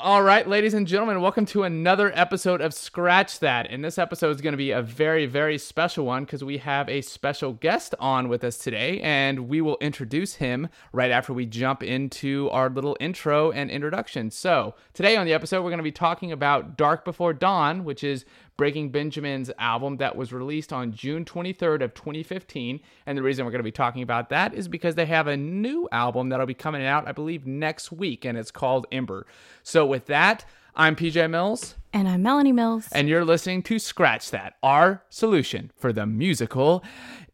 All right, ladies and gentlemen, welcome to another episode of Scratch That. And this episode is going to be a very, very special one because we have a special guest on with us today, and we will introduce him right after we jump into our little intro and introduction. So, today on the episode, we're going to be talking about Dark Before Dawn, which is Breaking Benjamin's album that was released on June 23rd of 2015. And the reason we're going to be talking about that is because they have a new album that'll be coming out, I believe, next week, and it's called Ember. So with that, I'm PJ Mills. And I'm Melanie Mills. And you're listening to Scratch That, our solution for the musical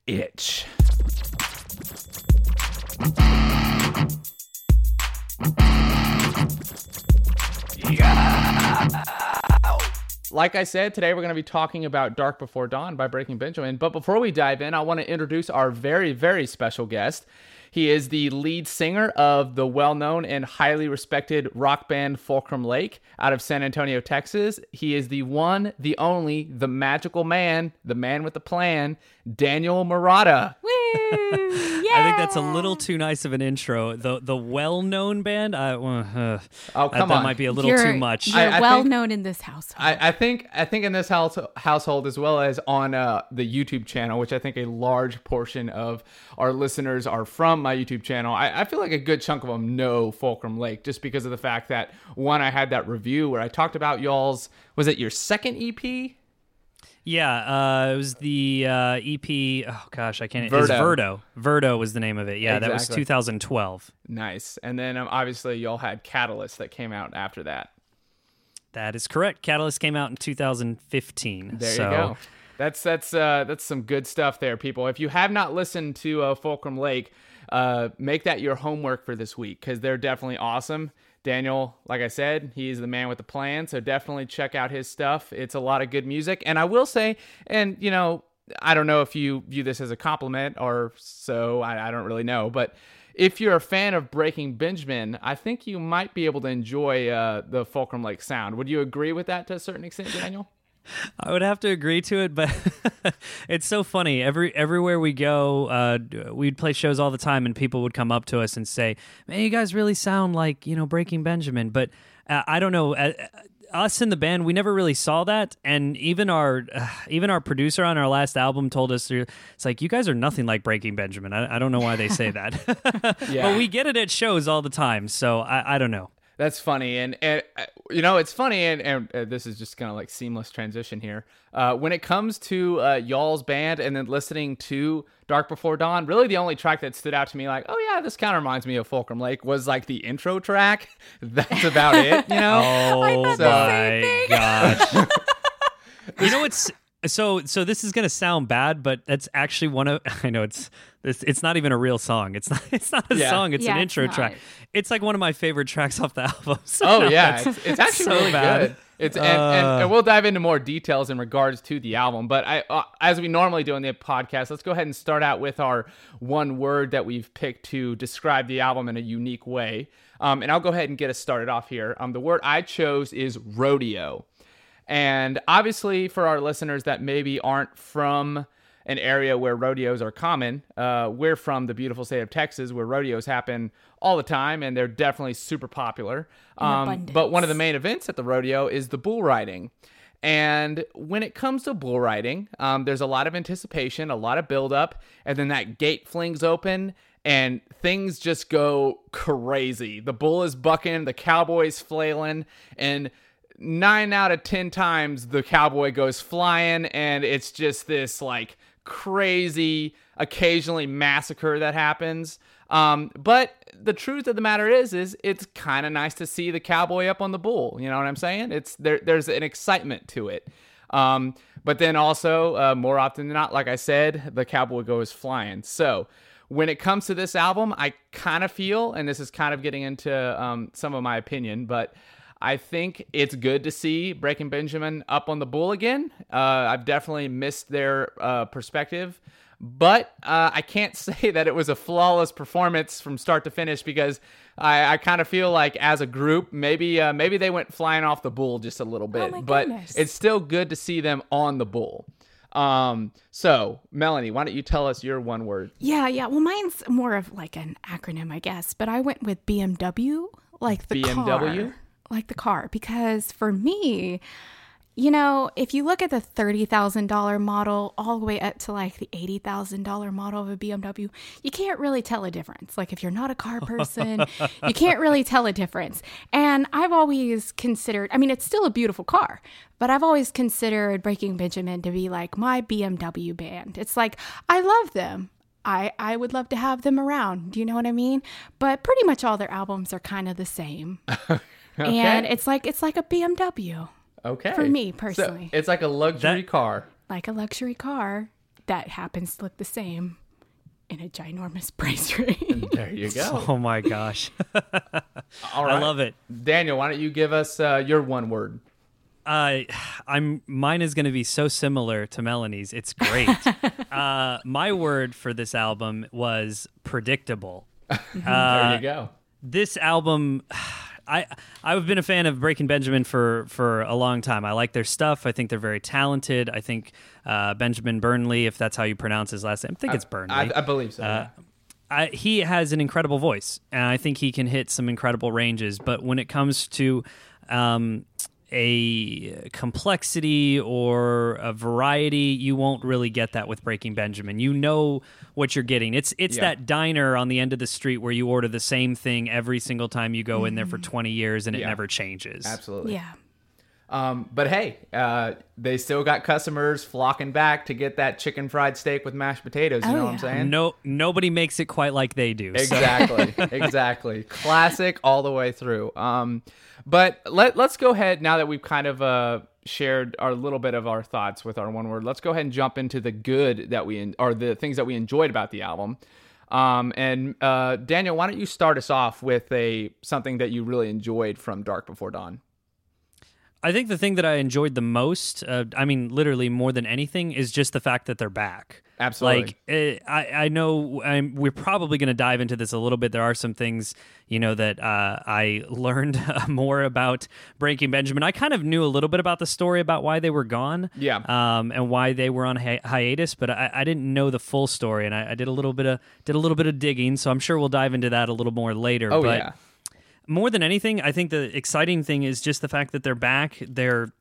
itch. Yeah like I said, today we're going to be talking about Dark Before Dawn by Breaking Benjamin. But before we dive in, I want to introduce our very, very special guest. He is the lead singer of the well known and highly respected rock band Fulcrum Lake out of San Antonio, Texas. He is the one, the only, the magical man, the man with the plan, Daniel Murata. I think that's a little too nice of an intro. The the well known band, I, uh, oh come that, on, might be a little you're, too much. You're I, I well think, known in this household. I, I, think I think in this house, household as well as on uh, the YouTube channel, which I think a large portion of our listeners are from my YouTube channel. I, I feel like a good chunk of them know Fulcrum Lake just because of the fact that one, I had that review where I talked about y'all's. Was it your second EP? Yeah, uh, it was the uh, EP. Oh gosh, I can't. Verdo. Verdo. Verdo was the name of it. Yeah, exactly. that was 2012. Nice. And then um, obviously y'all had Catalyst that came out after that. That is correct. Catalyst came out in 2015. There so. you go. That's that's uh, that's some good stuff there, people. If you have not listened to uh, Fulcrum Lake, uh, make that your homework for this week because they're definitely awesome. Daniel, like I said, he's the man with the plan. So definitely check out his stuff. It's a lot of good music. And I will say, and you know, I don't know if you view this as a compliment or so, I, I don't really know. But if you're a fan of Breaking Benjamin, I think you might be able to enjoy uh, the Fulcrum Lake sound. Would you agree with that to a certain extent, Daniel? I would have to agree to it, but it's so funny. Every everywhere we go, uh, we'd play shows all the time, and people would come up to us and say, "Man, you guys really sound like you know Breaking Benjamin." But uh, I don't know. Uh, us in the band, we never really saw that, and even our uh, even our producer on our last album told us it's like you guys are nothing like Breaking Benjamin. I, I don't know why they say that, yeah. but we get it at shows all the time. So I, I don't know. That's funny, and, and uh, you know it's funny, and, and uh, this is just kind of like seamless transition here. Uh, when it comes to uh, y'all's band, and then listening to Dark Before Dawn, really the only track that stood out to me, like, oh yeah, this kind of reminds me of Fulcrum Lake, was like the intro track. That's about it, you know. oh so, my gosh! you know what's so so this is gonna sound bad, but that's actually one of I know it's it's, it's not even a real song. It's not it's not a yeah. song. It's yeah, an intro it's track. It's like one of my favorite tracks off the album. So oh yeah, it's, it's, actually so really bad. good. It's and, uh, and, and, we'll dive into more details in regards to the album. But I, uh, as we normally do in the podcast, let's go ahead and start out with our one word that we've picked to describe the album in a unique way. Um, and I'll go ahead and get us started off here. Um, the word I chose is rodeo. And obviously, for our listeners that maybe aren't from an area where rodeos are common, uh, we're from the beautiful state of Texas where rodeos happen all the time and they're definitely super popular. Um, but one of the main events at the rodeo is the bull riding. And when it comes to bull riding, um, there's a lot of anticipation, a lot of buildup, and then that gate flings open and things just go crazy. The bull is bucking, the cowboy's flailing, and nine out of ten times the cowboy goes flying and it's just this like crazy occasionally massacre that happens. Um, but the truth of the matter is is it's kind of nice to see the cowboy up on the bull you know what i'm saying? It's there there's an excitement to it. Um, but then also uh, more often than not like i said the cowboy goes flying. So when it comes to this album i kind of feel and this is kind of getting into um, some of my opinion but I think it's good to see Breaking Benjamin up on the bull again. Uh, I've definitely missed their uh, perspective, but uh, I can't say that it was a flawless performance from start to finish because I, I kind of feel like as a group, maybe uh, maybe they went flying off the bull just a little bit, oh but it's still good to see them on the bull. Um, so Melanie, why don't you tell us your one word? Yeah, yeah. Well, mine's more of like an acronym, I guess, but I went with BMW, like the BMW. Car like the car because for me, you know, if you look at the $30,000 model all the way up to like the $80,000 model of a BMW, you can't really tell a difference. Like if you're not a car person, you can't really tell a difference. And I've always considered, I mean, it's still a beautiful car, but I've always considered Breaking Benjamin to be like my BMW band. It's like, I love them. I, I would love to have them around. Do you know what I mean? But pretty much all their albums are kind of the same. okay. And it's like it's like a BMW. Okay. For me personally. So it's like a luxury that, car. Like a luxury car that happens to look the same in a ginormous price range. there you go. Oh my gosh. All right. I love it. Daniel, why don't you give us uh, your one word? Uh, I'm mine is going to be so similar to Melanie's. It's great. uh, my word for this album was predictable. Uh, there you go. This album I I've been a fan of Breaking Benjamin for for a long time. I like their stuff. I think they're very talented. I think uh, Benjamin Burnley, if that's how you pronounce his last name, I think it's Burnley. I, I believe so. Uh, I, he has an incredible voice, and I think he can hit some incredible ranges. But when it comes to um, a complexity or a variety, you won't really get that with Breaking Benjamin. You know what you're getting. It's it's yeah. that diner on the end of the street where you order the same thing every single time you go mm-hmm. in there for mm-hmm. 20 years and yeah. it never changes. Absolutely. Yeah. Um, but hey, uh, they still got customers flocking back to get that chicken fried steak with mashed potatoes. You oh, know yeah. what I'm saying? No, nobody makes it quite like they do. Exactly, so. exactly. Classic all the way through. Um, but let let's go ahead now that we've kind of uh, shared our little bit of our thoughts with our one word. Let's go ahead and jump into the good that we in, or the things that we enjoyed about the album. Um, and uh, Daniel, why don't you start us off with a something that you really enjoyed from Dark Before Dawn? I think the thing that I enjoyed the most, uh, I mean, literally more than anything, is just the fact that they're back. Absolutely. Like, uh, I, I know I'm, we're probably going to dive into this a little bit. There are some things, you know, that uh, I learned more about Breaking Benjamin. I kind of knew a little bit about the story about why they were gone. Yeah. Um, and why they were on hi- hiatus, but I, I, didn't know the full story, and I, I, did a little bit of did a little bit of digging. So I'm sure we'll dive into that a little more later. Oh but, yeah more than anything, I think the exciting thing is just the fact that they're back. They're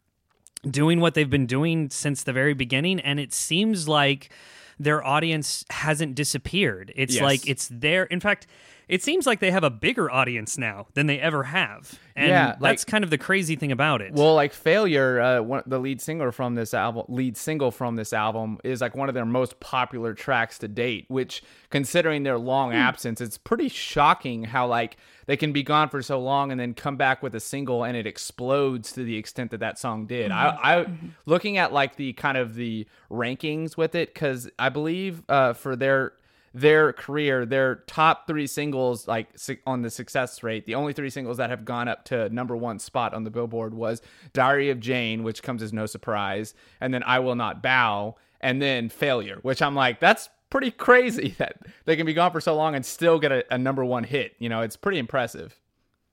doing what they've been doing since the very beginning, and it seems like their audience hasn't disappeared. It's yes. like it's there. In fact, it seems like they have a bigger audience now than they ever have. And yeah, like, that's kind of the crazy thing about it. Well, like Failure, uh, one, the lead singer from this album, lead single from this album is like one of their most popular tracks to date, which considering their long mm. absence, it's pretty shocking how like they can be gone for so long and then come back with a single and it explodes to the extent that that song did. Mm-hmm. I, I mm-hmm. looking at like the kind of the rankings with it cuz I believe uh, for their their career, their top three singles, like on the success rate, the only three singles that have gone up to number one spot on the Billboard was "Diary of Jane," which comes as no surprise, and then "I Will Not Bow," and then "Failure," which I'm like, that's pretty crazy that they can be gone for so long and still get a, a number one hit. You know, it's pretty impressive.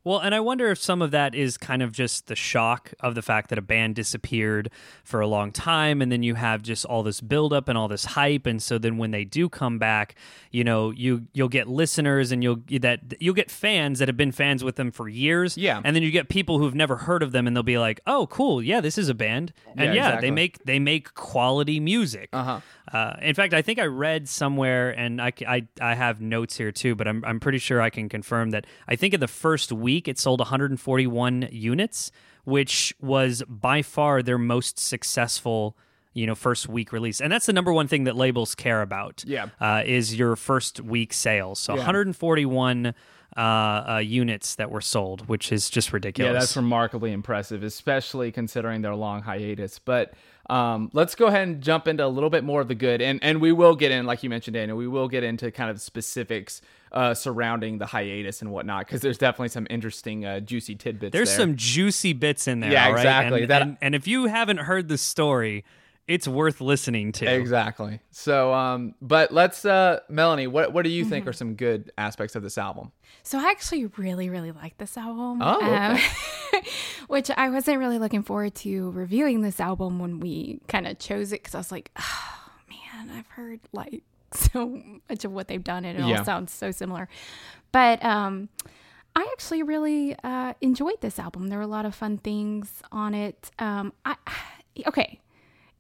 Well, and I wonder if some of that is kind of just the shock of the fact that a band disappeared for a long time, and then you have just all this buildup and all this hype, and so then when they do come back, you know, you you'll get listeners and you'll that you'll get fans that have been fans with them for years, yeah, and then you get people who've never heard of them, and they'll be like, oh, cool, yeah, this is a band, and yeah, yeah exactly. they make they make quality music. Uh-huh. Uh, in fact, I think I read somewhere, and I, I, I have notes here too, but I'm, I'm pretty sure I can confirm that I think in the first week it sold 141 units, which was by far their most successful you know first week release. And that's the number one thing that labels care about yeah. uh, is your first week sales. So yeah. 141 uh, uh, units that were sold which is just ridiculous. Yeah that's remarkably impressive especially considering their long hiatus. But um, let's go ahead and jump into a little bit more of the good, and and we will get in, like you mentioned, Daniel. We will get into kind of specifics uh, surrounding the hiatus and whatnot, because there's definitely some interesting, uh, juicy tidbits. There's there. some juicy bits in there. Yeah, right? exactly. And, that, and, and if you haven't heard the story, it's worth listening to. Exactly. So, um, but let's, uh, Melanie, what what do you mm-hmm. think are some good aspects of this album? So I actually really, really like this album. Oh, okay. um, which I wasn't really looking forward to reviewing this album when we kind of chose it because I was like, oh man, I've heard like so much of what they've done and it yeah. all sounds so similar. But um, I actually really uh, enjoyed this album. There were a lot of fun things on it. Um, I okay,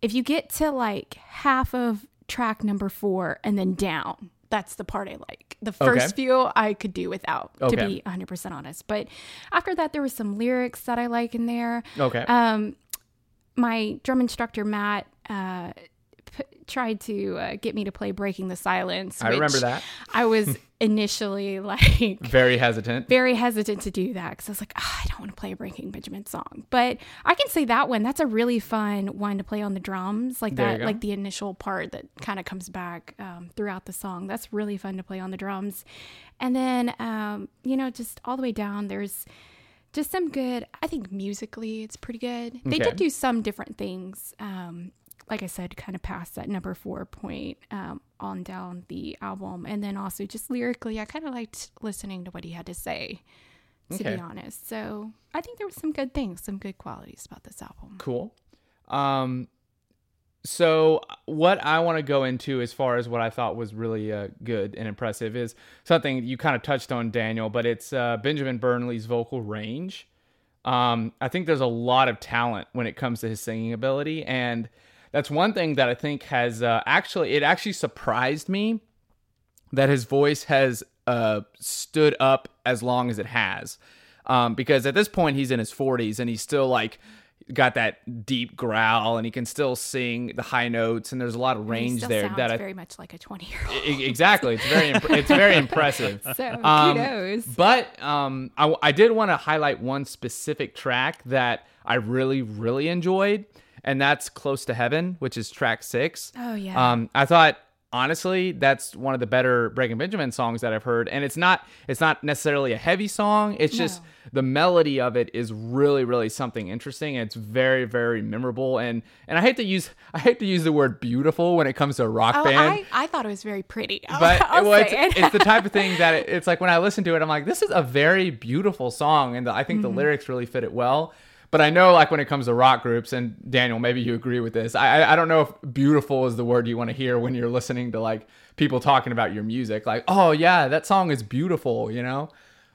if you get to like half of track number four and then down, that's the part I like. The first okay. few I could do without, okay. to be 100% honest. But after that, there was some lyrics that I like in there. Okay. Um, my drum instructor, Matt, uh, tried to uh, get me to play Breaking the Silence. I remember that. I was initially like very hesitant, very hesitant to do that because I was like, oh, I don't want to play a Breaking Benjamin song. But I can say that one. That's a really fun one to play on the drums, like that, like the initial part that kind of comes back um, throughout the song. That's really fun to play on the drums. And then, um, you know, just all the way down, there's just some good. I think musically, it's pretty good. They did do some different things. Um, like I said, kind of past that number four point um, on down the album. And then also just lyrically, I kind of liked listening to what he had to say, to okay. be honest. So I think there were some good things, some good qualities about this album. Cool. Um, so what I want to go into as far as what I thought was really uh, good and impressive is something you kind of touched on, Daniel, but it's uh, Benjamin Burnley's vocal range. Um, I think there's a lot of talent when it comes to his singing ability, and that's one thing that I think has uh, actually it actually surprised me that his voice has uh, stood up as long as it has. Um, because at this point he's in his 40s and he's still like got that deep growl and he can still sing the high notes and there's a lot of range there that I, very much like a 20 year old exactly. It's very it's very impressive. So um, kudos. but um, I, I did want to highlight one specific track that I really really enjoyed and that's Close to Heaven, which is track six. Oh yeah. Um, I thought honestly that's one of the better Breaking Benjamin songs that I've heard, and it's not it's not necessarily a heavy song. It's no. just the melody of it is really really something interesting, and it's very very memorable. And and I hate to use I hate to use the word beautiful when it comes to a rock oh, band. I, I thought it was very pretty, but well, it's, it. it's, the type of thing that it, it's like when I listen to it, I'm like, this is a very beautiful song, and the, I think mm-hmm. the lyrics really fit it well. But I know, like when it comes to rock groups, and Daniel, maybe you agree with this. I I don't know if beautiful is the word you want to hear when you're listening to like people talking about your music. Like, oh yeah, that song is beautiful, you know.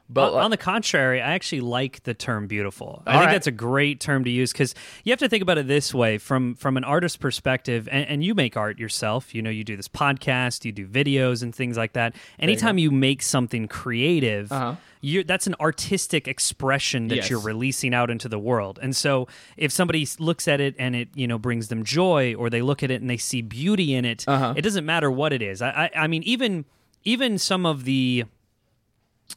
But on, on the contrary, I actually like the term beautiful. I think right. that's a great term to use because you have to think about it this way from from an artist's perspective, and, and, you make art yourself. You know, you do this podcast, you do videos and things like that. Anytime you, you, make something creative, uh-huh. that's an artistic expression that yes. you're releasing out into the world. And so, if somebody looks at it and it you know brings them joy, or they look at it and they see beauty in it, uh-huh. it doesn't matter what it is. I, I, I mean, even even some of the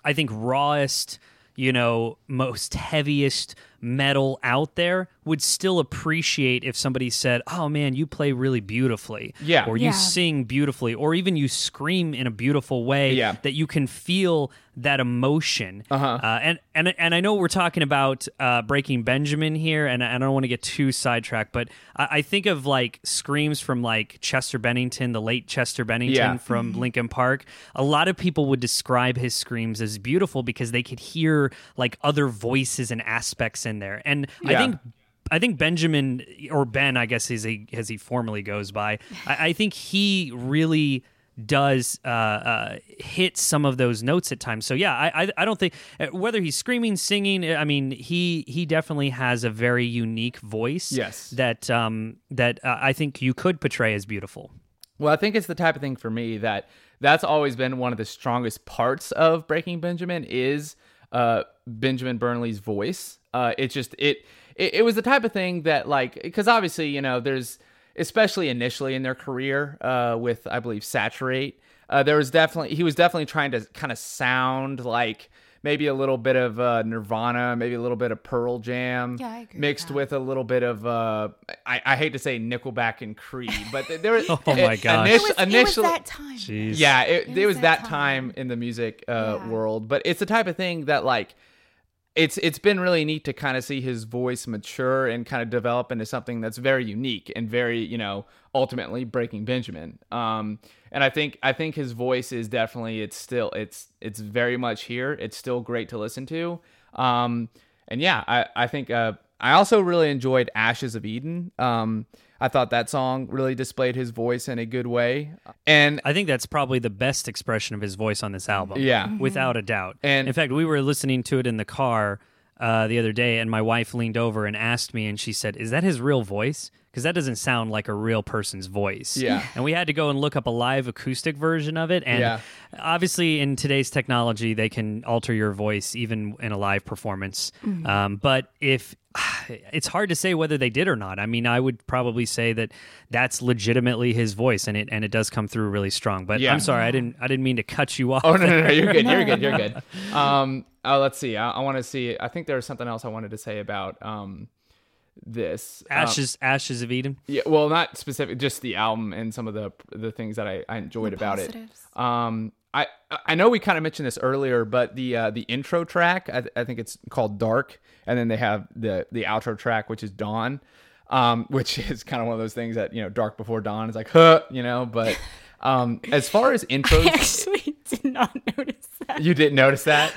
I think rawest, you know, most heaviest metal out there would still appreciate if somebody said, "Oh man, you play really beautifully," yeah, or you yeah. sing beautifully, or even you scream in a beautiful way yeah. that you can feel that emotion. Uh-huh. Uh, and and and I know we're talking about uh, Breaking Benjamin here, and I don't want to get too sidetracked, but I, I, think of like screams from like Chester Bennington, the late Chester Bennington yeah. from mm-hmm. Linkin Park. A lot of people would describe his screams as beautiful because they could hear like other voices and aspects in there, and yeah. I think I think Benjamin or Ben, I guess as he as he formally goes by, I, I think he really does uh, uh, hit some of those notes at times. So yeah, I, I, I don't think uh, whether he's screaming, singing. I mean, he he definitely has a very unique voice. Yes, that um that uh, I think you could portray as beautiful. Well, I think it's the type of thing for me that that's always been one of the strongest parts of Breaking Benjamin is uh, Benjamin Burnley's voice. Uh, it just it, it it was the type of thing that like because obviously you know there's especially initially in their career uh, with I believe Saturate. Uh, there was definitely he was definitely trying to kind of sound like maybe a little bit of uh, Nirvana, maybe a little bit of Pearl Jam, yeah, mixed with, with, a little bit of uh, I, I, hate to say Nickelback and Creed, but there was oh my gosh, it, was, initially, it was that time. Jeez. Yeah, it, it, it was, was, that time. time. in the music uh, yeah. world, but it's the type of thing that like it's it's been really neat to kind of see his voice mature and kind of develop into something that's very unique and very you know ultimately breaking Benjamin. Um, and I think I think his voice is definitely it's still it's it's very much here. It's still great to listen to. Um, and yeah, I I think uh, I also really enjoyed Ashes of Eden. Um, I thought that song really displayed his voice in a good way. And I think that's probably the best expression of his voice on this album. Yeah. Without a doubt. And- in fact, we were listening to it in the car uh, the other day, and my wife leaned over and asked me, and she said, Is that his real voice? Because that doesn't sound like a real person's voice. Yeah. And we had to go and look up a live acoustic version of it. And Yeah. obviously, in today's technology, they can alter your voice even in a live performance. Um, but if it's hard to say whether they did or not. I mean, I would probably say that that's legitimately his voice, and it and it does come through really strong. But Yeah. I'm sorry, I didn't I didn't mean to cut you off. Oh no, no, no, you're good. You're good. You're good. Um, uh, let's see. I, I want to see. I think there was something else I wanted to say about um this Um, Ashes Ashes of Eden. yeah, well, not specific, just the album and some of the the things that I, I enjoyed about positives. it. Um, I I know we kind of mentioned this earlier, but the uh, the intro track, I, I think it's called Dark, and then they have the the outro track, which is Dawn, um, which is kind of one of those things that you know, Dark Before Dawn is like, huh, you know. But um, as far as I intros, actually did not notice that. you didn't notice that.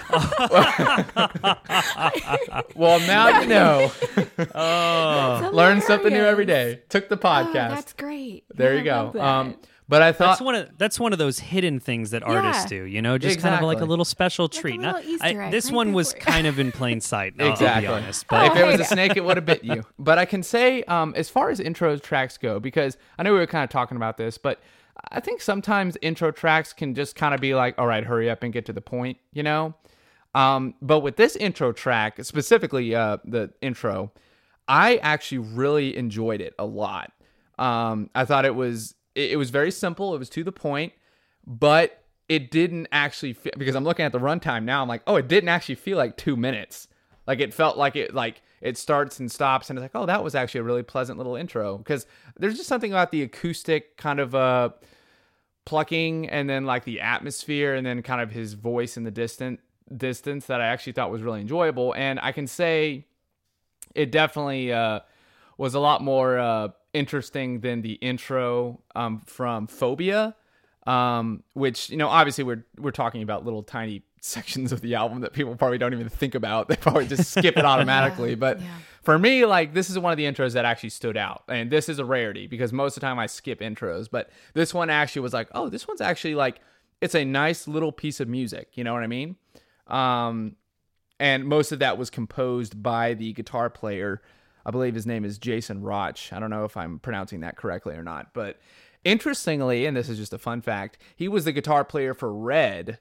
well, now you know. That's Learn something new every day. Took the Oh, podcast. that's great. there Yeah, you go. Um, but I thought That's one of that's one of those hidden things that artists Yeah. do, you know, just kind of like a little special a treat. little Not- Easter I- this right one was you. kind of in plain sight. I'll- I'll, Exactly. be honest, if it was a Oh, snake, it would have bit you. But I can say, um, as far as intro tracks go, because I know we were kind of talking about this, but I think sometimes intro tracks can just kind of be like, all right, hurry up and get to the point, you know? Um, but with this intro track, specifically uh, the intro, I actually really enjoyed it a lot. Um, I thought it was it, it was very simple. It was to the point, but it didn't actually feel, because I'm looking at the runtime now. I'm like, oh, it didn't actually feel like two minutes. Like it felt like it like it starts and stops, and it's like, oh, that was actually a really pleasant little intro. Because there's just something about the acoustic kind of uh plucking, and then like the atmosphere, and then kind of his voice in the distant distance that I actually thought was really enjoyable. And I can say it definitely uh, was a lot more uh, interesting than the intro um, from Phobia, um, which you know obviously we're we're talking about little tiny sections of the album that people probably don't even think about. They probably just skip it automatically. But yeah. for me, like this is one of the intros that actually stood out, and this is a rarity because most of the time I skip intros, but this one actually was like, oh, this one's actually like it's a nice little piece of music. You know what I mean? Um, and most of that was composed by the guitar player. I believe his name is Jasen Rauch. I don't know if I'm pronouncing that correctly or not, but interestingly, and this is just a fun fact, he was the guitar player for Red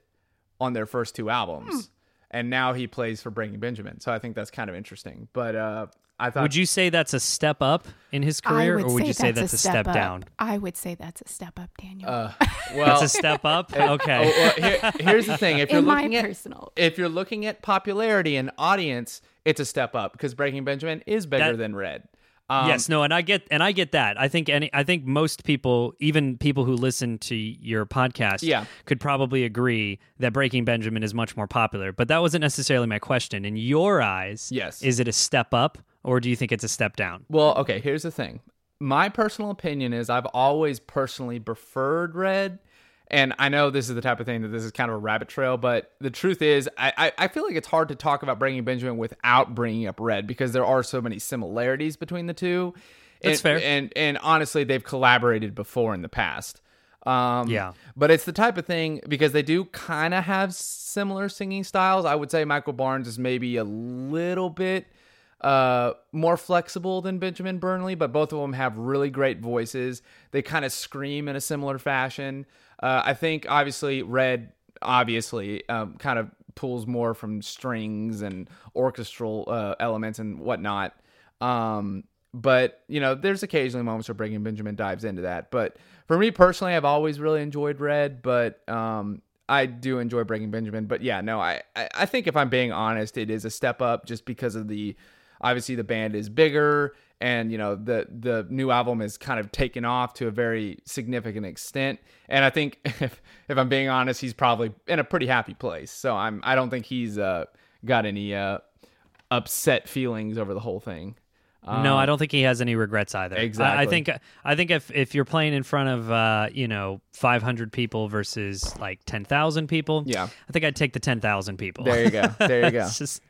on their first two albums, and now he plays for Breaking Benjamin. So I think that's kind of interesting. But uh, I thought, would you say that's a step up in his career, would or would say you say that's, a step, up. down? I would say that's a step up, Daniel. uh, well, That's a step up. oh, Okay. well, here- here's the thing: if you're In my looking at personal, if you're looking at popularity and audience, it's a step up because Breaking Benjamin is bigger That- than Red. Um, yes, no, and I get and I get that. I think any I think most people, even people who listen to your podcast, Yeah. could probably agree that Breaking Benjamin is much more popular. But that wasn't necessarily my question. In your eyes, Yes. is it a step up or do you think it's a step down? Well, okay, here's the thing. My personal opinion is I've always personally preferred red. And I know this is the type of thing that this is kind of a rabbit trail, but the truth is, I, I, feel like it's hard to talk about Breaking Benjamin without bringing up red because there are so many similarities between the two. That's and, fair. And and honestly, they've collaborated before in the past. Um, Yeah. But it's the type of thing because they do kind of have similar singing styles. I would say Michael Barnes is maybe a little bit uh, more flexible than Benjamin Burnley, but both of them have really great voices. They kind of scream in a similar fashion. Uh, I think obviously Red obviously um, kind of pulls more from strings and orchestral uh, elements and whatnot. Um, but you know, there's occasionally moments where Breaking Benjamin dives into that. But for me personally, I've always really enjoyed Red, but um, I do enjoy Breaking Benjamin. But yeah, no, I, I I think if I'm being honest, it is a step up just because of the obviously the band is bigger and you know the the new album is kind of taken off to a very significant extent and i think if if i'm being honest he's probably in a pretty happy place so i'm i don't think he's uh got any uh upset feelings over the whole thing no, I don't think he has any regrets either. I- I, Um, Exactly. think I think if if you're playing in front of uh, you know 500 people versus like 10,000 people, Yeah. I think I'd take the 10,000 people. there you go there you go It's just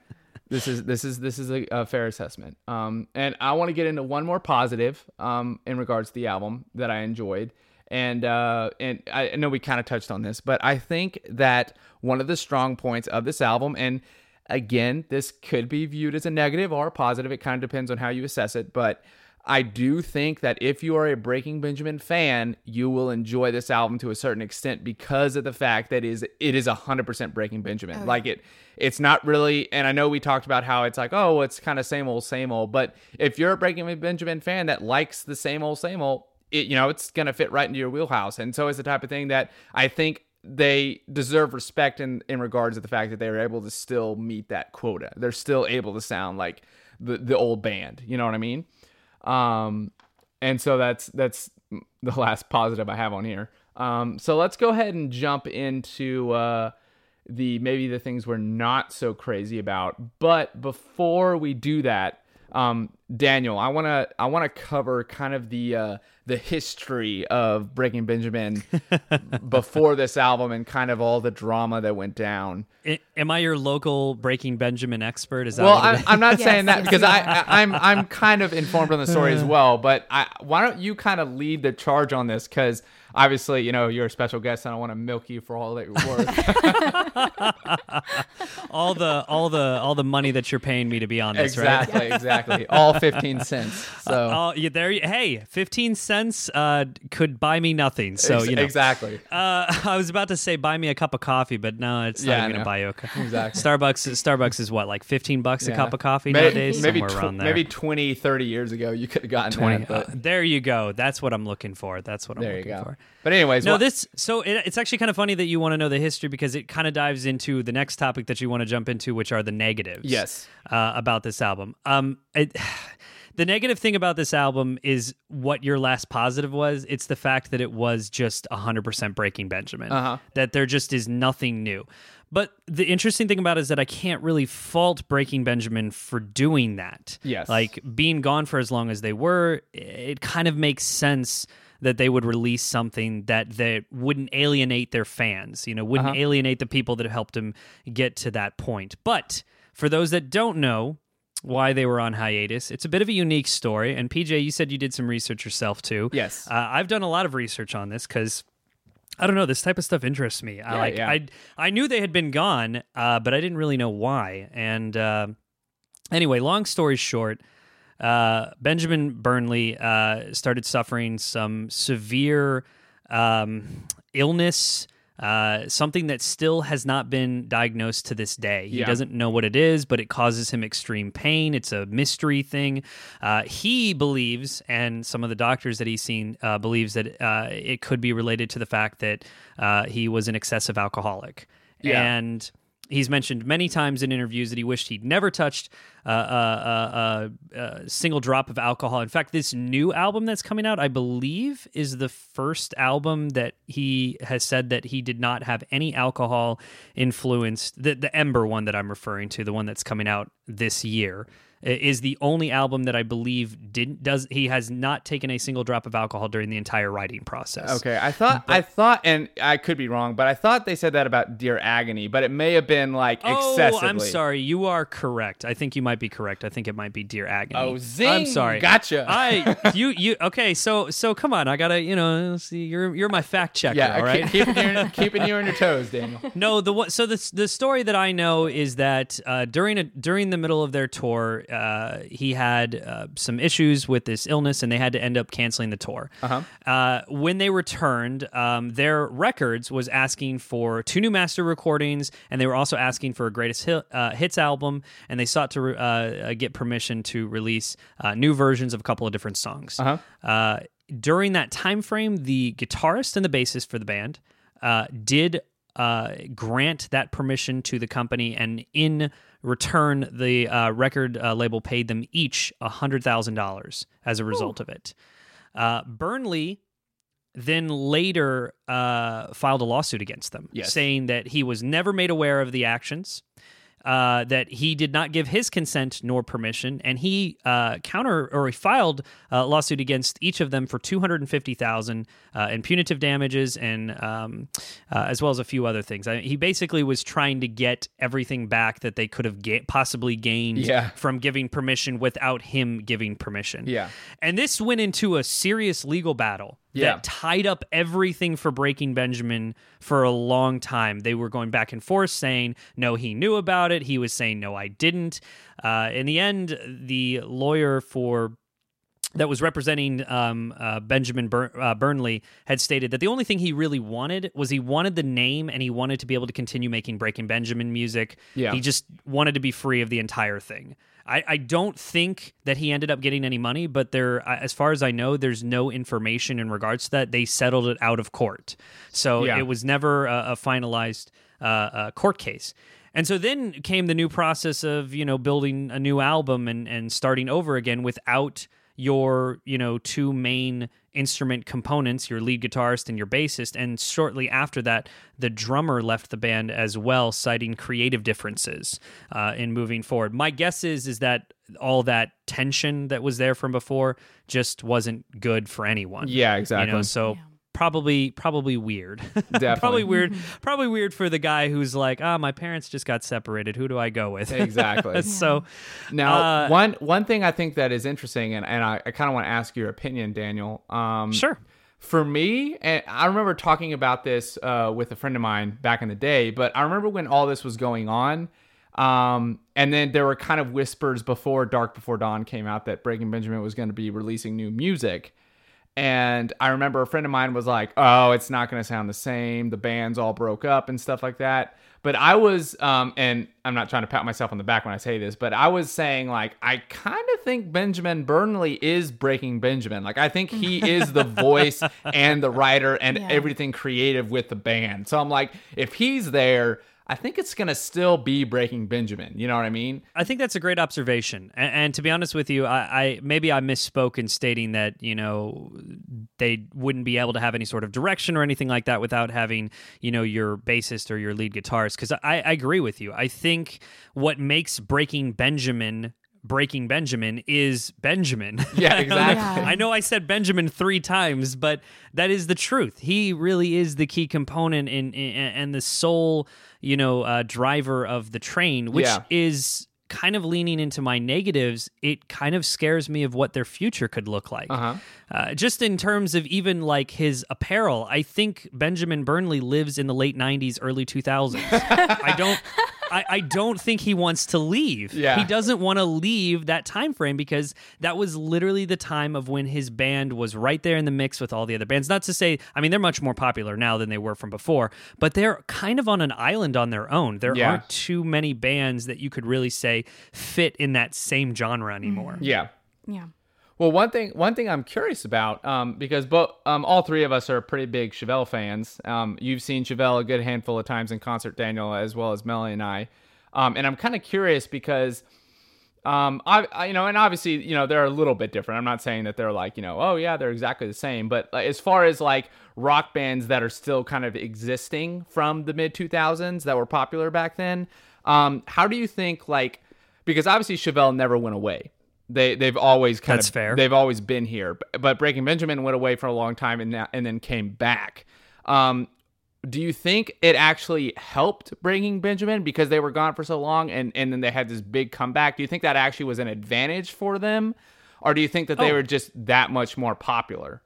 This is this is this is a, a fair assessment. Um, and I want to get into one more positive um, in regards to the album that I enjoyed. And uh, and I know we kind of touched on this, but I think that one of the strong points of this album, and again, this could be viewed as a negative or a positive. It kind of depends on how you assess it, but I do think that if you are a Breaking Benjamin fan, you will enjoy this album to a certain extent because of the fact that it is it is 100% Breaking Benjamin. Oh, like it it's not really and I know we talked about how it's like, oh, it's kind of same old same old, but if you're a Breaking Benjamin fan that likes the same old same old, it you know, it's going to fit right into your wheelhouse. And so it's the type of thing that I think they deserve respect in in regards to the fact that they were able to still meet that quota. They're still able to sound like the the old band, you know what I mean? Um, and so that's that's the last positive I have on here. Um, so let's go ahead and jump into uh, the maybe the things we're not so crazy about. But before we do that, um, Daniel, I wanna I wanna cover kind of the uh, the history of Breaking Benjamin before this album and kind of all the drama that went down. am I your local Breaking Benjamin expert? Is that well? I'm, I'm, not yes, saying that because I, I am I'm, I'm kind of informed on the story as well. But I, why don't you kind of lead the charge on this because obviously, you know, you're a special guest, and I want to milk you for all that you're worth. all the all the all the money that you're paying me to be on this, exactly, right? Exactly, All fifteen cents. So, uh, uh, yeah, there. Hey, fifteen cents uh, could buy me nothing. So Ex- you know, exactly. Uh, I was about to say buy me a cup of coffee, but no, it's yeah, not no. a buy you. a cup. Exactly. Starbucks. Starbucks is what like fifteen bucks yeah. a cup of coffee maybe, nowadays. Maybe somewhere tw- around there. Maybe 20, 30 years ago, you could have gotten 20. That, uh, there you go. That's what I'm looking for. That's what I'm there looking for. But anyways, no, this so it, it's actually kind of funny that you want to know the history because it kind of dives into the next topic that you want to jump into, which are the negatives. Yes, uh, about this album. Um, it, the negative thing about this album is what your last positive was. It's the fact that it was just 100% Breaking Benjamin. Uh-huh. That there just is nothing new. But the interesting thing about it is that I can't really fault Breaking Benjamin for doing that. Yes. Like being gone for as long as they were, it kind of makes sense that they would release something that that wouldn't alienate their fans, you know, wouldn't uh-huh. alienate the people that helped him get to that point. But for those that don't know why they were on hiatus, it's a bit of a unique story. And PJ, you said you did some research yourself too. Yes, uh, I've done a lot of research on this because. I don't know. This type of stuff interests me. Yeah, I like. Yeah. I I knew they had been gone, uh, but I didn't really know why. And uh, anyway, long story short, uh, Benjamin Burnley uh, started suffering some severe um, illness. Uh, something that still has not been diagnosed to this day. He yeah. doesn't know what it is, but it causes him extreme pain. It's a mystery thing. Uh, he believes, and some of the doctors that he's seen uh, believes that uh, it could be related to the fact that uh, he was an excessive alcoholic. Yeah. And He's mentioned many times in interviews that he wished he'd never touched a, uh, uh, uh, single drop of alcohol. In fact, this new album that's coming out, I believe, is the first album that he has said that he did not have any alcohol influenced. The, the Ember one that I'm referring to, the one that's coming out this year is the only album that I believe didn't does he has not taken a single drop of alcohol during the entire writing process. Okay, I thought but, I thought, and I could be wrong, but I thought they said that about Dear Agony, but it may have been like oh, excessively. I'm sorry, you are correct. I think you might be correct. I think it might be Dear Agony. Oh, zing! I'm sorry. Gotcha. I you you okay? So so come on, I gotta you know see you're you're my fact checker. Yeah, all right. Keep, keeping, you, keeping you on your toes, Daniel. No, the so the the story that I know is that uh, during a during the middle of their tour, uh, he had uh, some issues with this illness and they had to end up canceling the tour. Uh-huh. Uh, when they returned, um, their records was asking for two new master recordings and they were also asking for a greatest hit, uh, hits album and they sought to uh, uh, get permission to release uh, new versions of a couple of different songs. Uh-huh. during that time frame, the guitarist and the bassist for the band did grant that permission to the company and in return, the uh, record uh, label paid them each $100,000 as a result Ooh. of it. Uh, Burnley then later uh, filed a lawsuit against them, yes. saying that he was never made aware of the actions. Uh, that he did not give his consent nor permission, and he uh, counter or he filed a lawsuit against each of them for two hundred and fifty thousand uh, in punitive damages, and um, uh, as well as a few other things. I, he basically was trying to get everything back that they could have ga- possibly gained Yeah. from giving permission without him giving permission. Yeah. and this went into a serious legal battle Yeah. that tied up everything for Breaking Benjamin for a long time. They were going back and forth saying, no, he knew about it. He was saying, no, I didn't. Uh, in the end, the lawyer for that was representing um, uh, Benjamin Bur- uh, Burnley had stated that the only thing he really wanted was he wanted the name and he wanted to be able to continue making Breaking Benjamin music. Yeah. He just wanted to be free of the entire thing. I, I don't think that he ended up getting any money, but there, as far as I know, there's no information in regards to that. They settled it out of court, so Yeah. it was never a, a finalized uh, uh, court case. And so then came the new process of you know building a new album and and starting over again without your you know two main instrument components your lead guitarist and your bassist and shortly after that the drummer left the band as well citing creative differences uh, in moving forward. My guess is is that all that tension that was there from before just wasn't good for anyone. Yeah, you exactly. know so probably probably weird Definitely. probably weird probably weird for the guy who's like ah my parents just got separated who do i go with Exactly. so Now, Uh, one one thing I think that is interesting, and, and I, I kind of want to ask your opinion, Daniel. Um, sure For me, and I remember talking about this uh, with a friend of mine back in the day, but I remember when all this was going on, um, and then there were kind of whispers before Dark Before Dawn came out that Breaking Benjamin was going to be releasing new music. And I remember a friend of mine was like, "Oh, it's not going to sound the same. The bands all broke up and stuff like that." But I was, um, and I'm not trying to pat myself on the back when I say this, but I was saying like, I kind of think Benjamin Burnley is Breaking Benjamin. Like, I think he is the voice and the writer and Yeah. everything creative with the band. So I'm like, if he's there, I think it's gonna still be Breaking Benjamin. You know what I mean? I think that's a great observation, and, and to be honest with you, I, I maybe I misspoke in stating that you know they wouldn't be able to have any sort of direction or anything like that without having you know your bassist or your lead guitarist. Because I, I agree with you. I think what makes Breaking Benjamin Breaking Benjamin is Benjamin. Yeah, exactly. I know I said Benjamin three times, but that is the truth. He really is the key component in, in and the sole, you know, uh, driver of the train, which Yeah. is kind of leaning into my negatives. It kind of scares me of what their future could look like. Uh-huh. Uh, just in terms of even like his apparel, I think Benjamin Burnley lives in the late '90s, early 2000s. I don't. I, I don't think he wants to leave. Yeah. He doesn't want to leave that time frame because that was literally the time of when his band was right there in the mix with all the other bands. Not to say, I mean, they're much more popular now than they were from before, but they're kind of on an island on their own. There Yeah. aren't too many bands that you could really say fit in that same genre anymore. Mm-hmm. Yeah. Yeah. Well, one thing one thing I'm curious about, um, because both um, all three of us are pretty big Chevelle fans. Um, you've seen Chevelle a good handful of times in concert, Daniel, as well as Melanie and I. Um, and I'm kind of curious because, um, I, I you know, and obviously you know they're a little bit different. I'm not saying that they're like you know, oh yeah, they're exactly the same. But as far as like rock bands that are still kind of existing from the mid 2000s that were popular back then, um, how do you think like because obviously Chevelle never went away. They they've always kind That's of fair. they've always been here. But- But Breaking Benjamin went away for a long time and now, and then came back. Um, do you think it actually helped Breaking Benjamin because they were gone for so long and and then they had this big comeback? Do you think that actually was an advantage for them, or do you think that they Oh. were just that much more popular?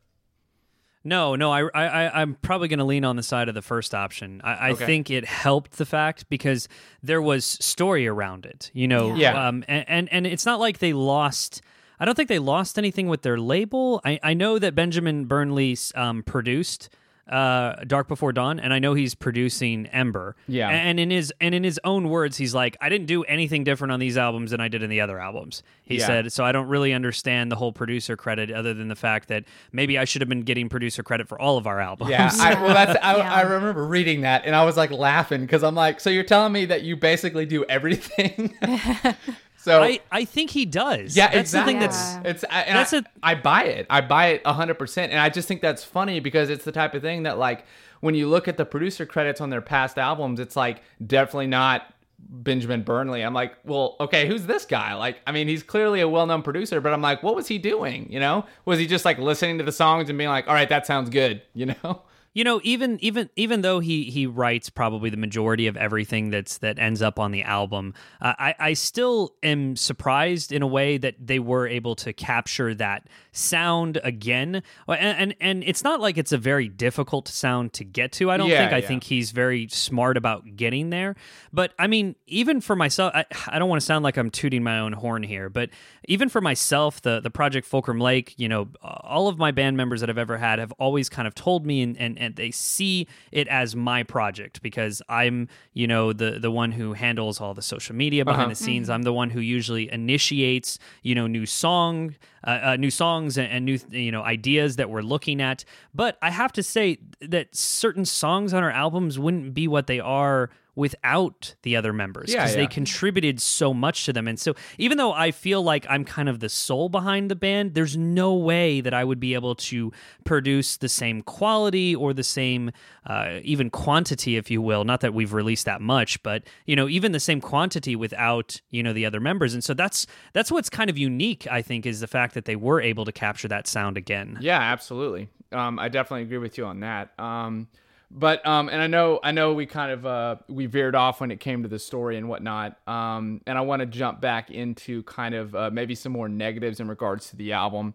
No, no, I, I, I- I'm probably going to lean on the side of the first option. I, I Okay. think it helped the fact because there was story around it, you know. Yeah. Um, and, and and it's not like they lost. I don't think they lost anything with their label. I, I know that Benjamin Burnley um, produced uh, Dark Before Dawn, and I know he's producing Ember. Yeah. And in his and in his own words, he's like, I didn't do anything different on these albums than I did in the other albums. He Yeah. said, so I don't really understand the whole producer credit, other than the fact that maybe I should have been getting producer credit for all of our albums. Yeah, I, well, that's I, Yeah. I remember reading that and I was like laughing because I'm like, so you're telling me that you basically do everything? so I, I think he does. Yeah, that's exactly. the thing that's Yeah. It's I, and That's I, a- I buy it. I buy it hundred percent, and I just think that's funny because it's the type of thing that like when you look at the producer credits on their past albums, it's like definitely not Benjamin Burnley. I'm like, well, okay, who's this guy? Like, I mean, he's clearly a well known producer, but I'm like, what was he doing? You know, was he just like listening to the songs and being like, all right, that sounds good? You know? You know even even even though he he writes probably the majority of everything that's that ends up on the album uh, i i still am surprised in a way that they were able to capture that sound again. And and, and it's not like it's a very difficult sound to get to. I don't yeah, think i yeah. think he's very smart about getting there. But i mean even for myself i, I don't want to sound like i'm tooting my own horn here but even for myself the the project fulcrum lake you know all of my band members that i've ever had have always kind of told me and and and they see it as my project because I'm, you know, the the one who handles all the social media behind uh-huh. the scenes. Mm-hmm. I'm the one who usually initiates, you know, new song, uh, uh, new songs and, and new, you know, ideas that we're looking at. But I have to say that certain songs on our albums wouldn't be what they are without the other members because yeah, yeah. they contributed so much to them. And so, even though I feel like I'm kind of the soul behind the band, there's no way that I would be able to produce the same quality or the same, uh, even quantity, if you will. Not that we've released that much, but you know, even the same quantity without you know the other members. And so that's that's what's kind of unique, I think, is the fact that they were able to capture that sound again. Yeah, absolutely. Um, I definitely agree with you on that. Um, but um, and I know I know we kind of uh, we veered off when it came to the story and whatnot. Um, and I want to jump back into kind of uh, maybe some more negatives in regards to the album.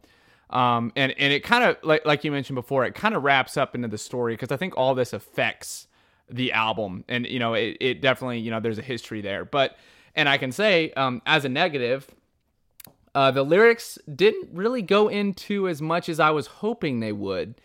Um, and and it kind of like like you mentioned before, it kind of wraps up into the story because I think all this affects the album, and you know it, it definitely you know there's a history there. But and I can say um, as a negative, uh, the lyrics didn't really go into as much as I was hoping they would.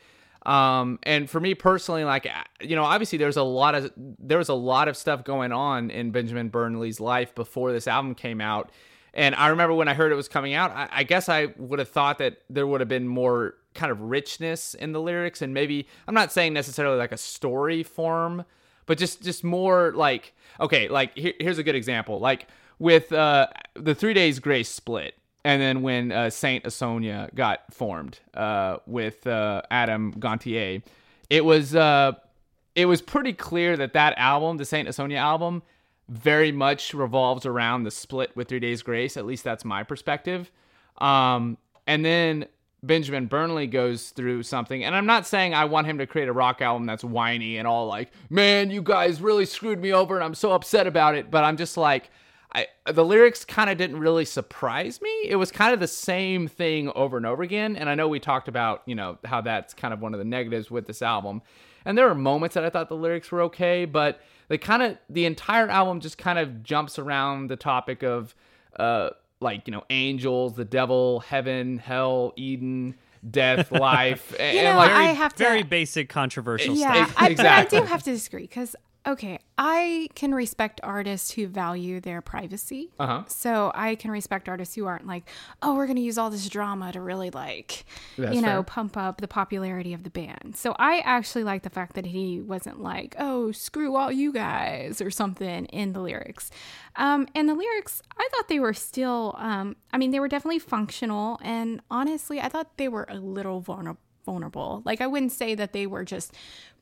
Um, and for me personally, like you know, obviously there's a lot of there was a lot of stuff going on in Benjamin Burnley's life before this album came out. And I remember when I heard it was coming out, I, I guess I would have thought that there would have been more kind of richness in the lyrics, and maybe I'm not saying necessarily like a story form, but just just more like okay, like here, here's a good example, like with uh, the Three Days Grace split and then when uh, Saint Asonia got formed uh, with uh, Adam Gontier, it was uh, it was pretty clear that that album, the Saint Asonia album, very much revolves around the split with Three Days Grace. At least that's my perspective. Um, and then Benjamin Burnley goes through something, and I'm not saying I want him to create a rock album that's whiny and all like, man, you guys really screwed me over, and I'm so upset about it. But I'm just like I the lyrics kind of didn't really surprise me. It was kind of the same thing over and over again. And I know we talked about, you know, how that's kind of one of the negatives with this album. And there were moments that I thought the lyrics were okay, but they kind of the entire album just kind of jumps around the topic of uh like, you know, angels, the devil, heaven, hell, Eden, death, life, and, know, like I have to, very basic controversial yeah, stuff. I, exactly. but I do have to disagree because okay, I can respect artists who value their privacy. Uh-huh. So I can respect artists who aren't like, oh, we're going to use all this drama to really like, That's you know, fair. pump up the popularity of the band. So I actually like the fact that he wasn't like, oh, screw all you guys or something in the lyrics. Um, and the lyrics, I thought they were still, um, I mean, they were definitely functional. And honestly, I thought they were a little vulnerable vulnerable. Like I wouldn't say that they were just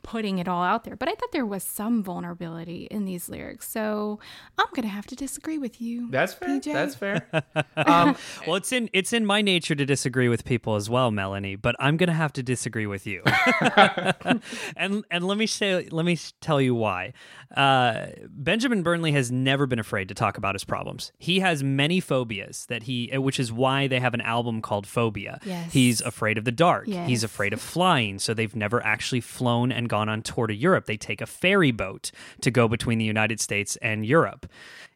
putting it all out there. But I thought there was some vulnerability in these lyrics. So I'm gonna have to disagree with you. That's fair. PJ. That's fair. um, well, it's in it's in my nature to disagree with people as well, Melanie. But I'm gonna have to disagree with you. and and let me say let me tell you why. Uh, Benjamin Burnley has never been afraid to talk about his problems. He has many phobias that he, which is why they have an album called Phobia. Yes. He's afraid of the dark. Yes. He's afraid of flying, so they've never actually flown and gone on tour to Europe. They take a ferry boat to go between the United States and Europe.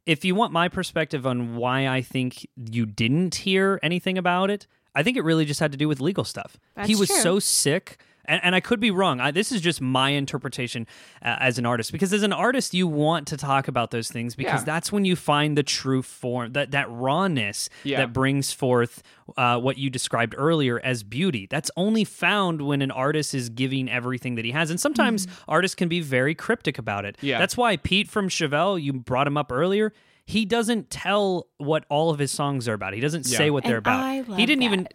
If you want my perspective on why I think you didn't hear anything about it, I think it really just had to do with legal stuff. That's he was true. so sick and, and I could be wrong. I, this is just my interpretation uh, as an artist because as an artist, you want to talk about those things because yeah. that's when you find the true form that that rawness yeah. that brings forth uh, what you described earlier as beauty. That's only found when an artist is giving everything that he has, and sometimes mm-hmm. artists can be very cryptic about it. Yeah. that's why Pete from Chevelle, you brought him up earlier he doesn't tell what all of his songs are about. He doesn't yeah. say what they're about. he didn't that. even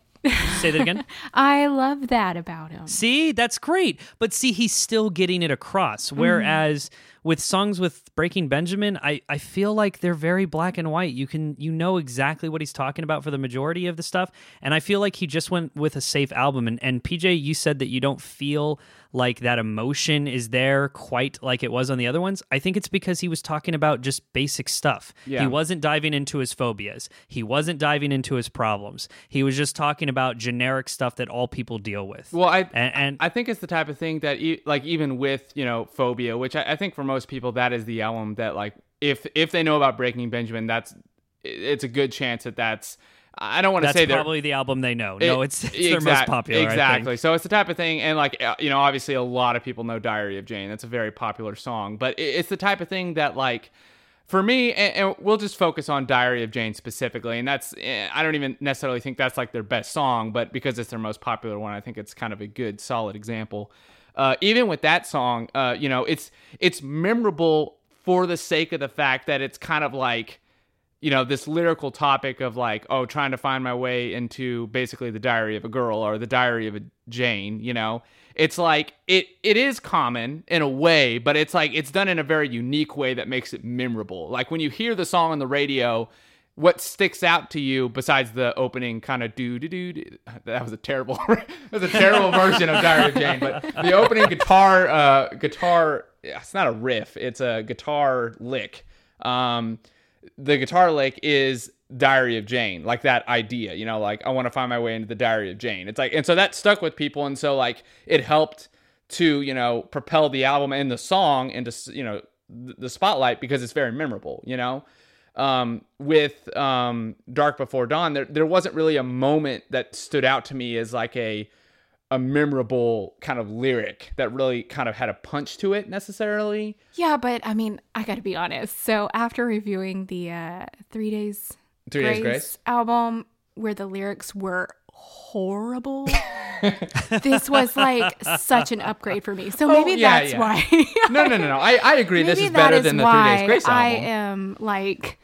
Say that again. I love that about him. See, that's great. But see, he's still getting it across. Mm-hmm. Whereas with songs with Breaking Benjamin, I, I feel like they're very black and white. You can you know exactly what he's talking about for the majority of the stuff. And I feel like he just went with a safe album. And and PJ, you said that you don't feel like that emotion is there quite like it was on the other ones. I think it's because he was talking about just basic stuff. Yeah. He wasn't diving into his phobias. He wasn't diving into his problems. He was just talking about generic stuff that all people deal with. Well, I and, and I think it's the type of thing that, e- like, even with you know phobia, which I, I think for most people that is the album that, like, if if they know about Breaking Benjamin, that's it's a good chance that that's. I don't want to say they're probably the album they know. no, It- it's, it's their most popular. Exactly. So it's the type of thing, and like uh, you know, obviously a lot of people know "Diary of Jane." That's a very popular song, but it's the type of thing that like. For me, and, and we'll just focus on "Diary of Jane" specifically, and that's eh, I don't even necessarily think that's like their best song, but because it's their most popular one, I think it's kind of a good, solid example. Uh, even with that song, uh, you know, it's it's memorable for the sake of the fact that it's kind of like you know this lyrical topic of like oh trying to find my way into basically the diary of a girl or the diary of a jane you know? It's like it it is common in a way but it's like it's done in a very unique way that makes it memorable. Like when you hear the song on the radio what sticks out to you besides the opening kind of do do do that was a terrible that was a terrible version of diary of jane but the opening guitar uh guitar it's not a riff it's a guitar lick. Um the guitar lick is Diary of Jane, like that idea, you know, like I want to find my way into the Diary of Jane. It's like, and so that stuck with people, and so like it helped to you know propel the album and the song into you know the spotlight because it's very memorable, you know. Um, with um, Dark Before Dawn, there there wasn't really a moment that stood out to me as like a a memorable kind of lyric that really kind of had a punch to it necessarily. Yeah, but I mean, I got to be honest. So after reviewing the uh, Three Days Three Days Grace. album, where the lyrics were horrible, this was like such an upgrade for me. So maybe Oh, yeah, that's yeah. why. No, no, no, no. I, I agree. maybe this is better than the Three Days Grace album. I am like,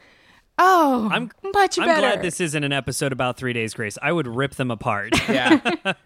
oh, I'm- much I'm better. glad this isn't an episode about Three Days Grace. I would rip them apart. yeah,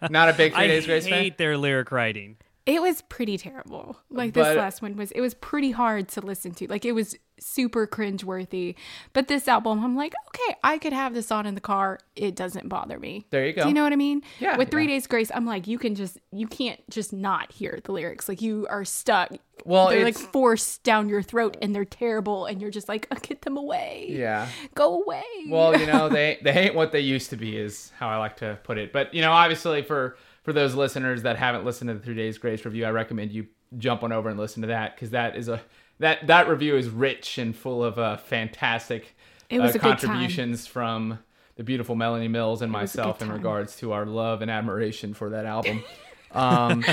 not a big Three I Days Grace fan. hate their lyric writing. It was pretty terrible. Like But- this last one was it was pretty hard to listen to. Like it was super cringeworthy. But this album, I'm like, okay, I could have this on in the car. It doesn't bother me. There you go. Do you know what I mean? Yeah, With Three yeah. Days Grace, I'm like, you can just you can't just not hear the lyrics. Like you are stuck. Well, they're like forced down your throat and they're terrible and you're just like, oh, get them away. Yeah. Go away. Well, you know, they they ain't what they used to be, is how I like to put it. But you know, obviously for for those listeners that haven't listened to the Three Days Grace review, I recommend you jump on over and listen to that because that is a that that review is rich and full of uh, fantastic It uh, a good time. contributions from the beautiful Melanie Mills and a myself in regards to our love and admiration for that album. um,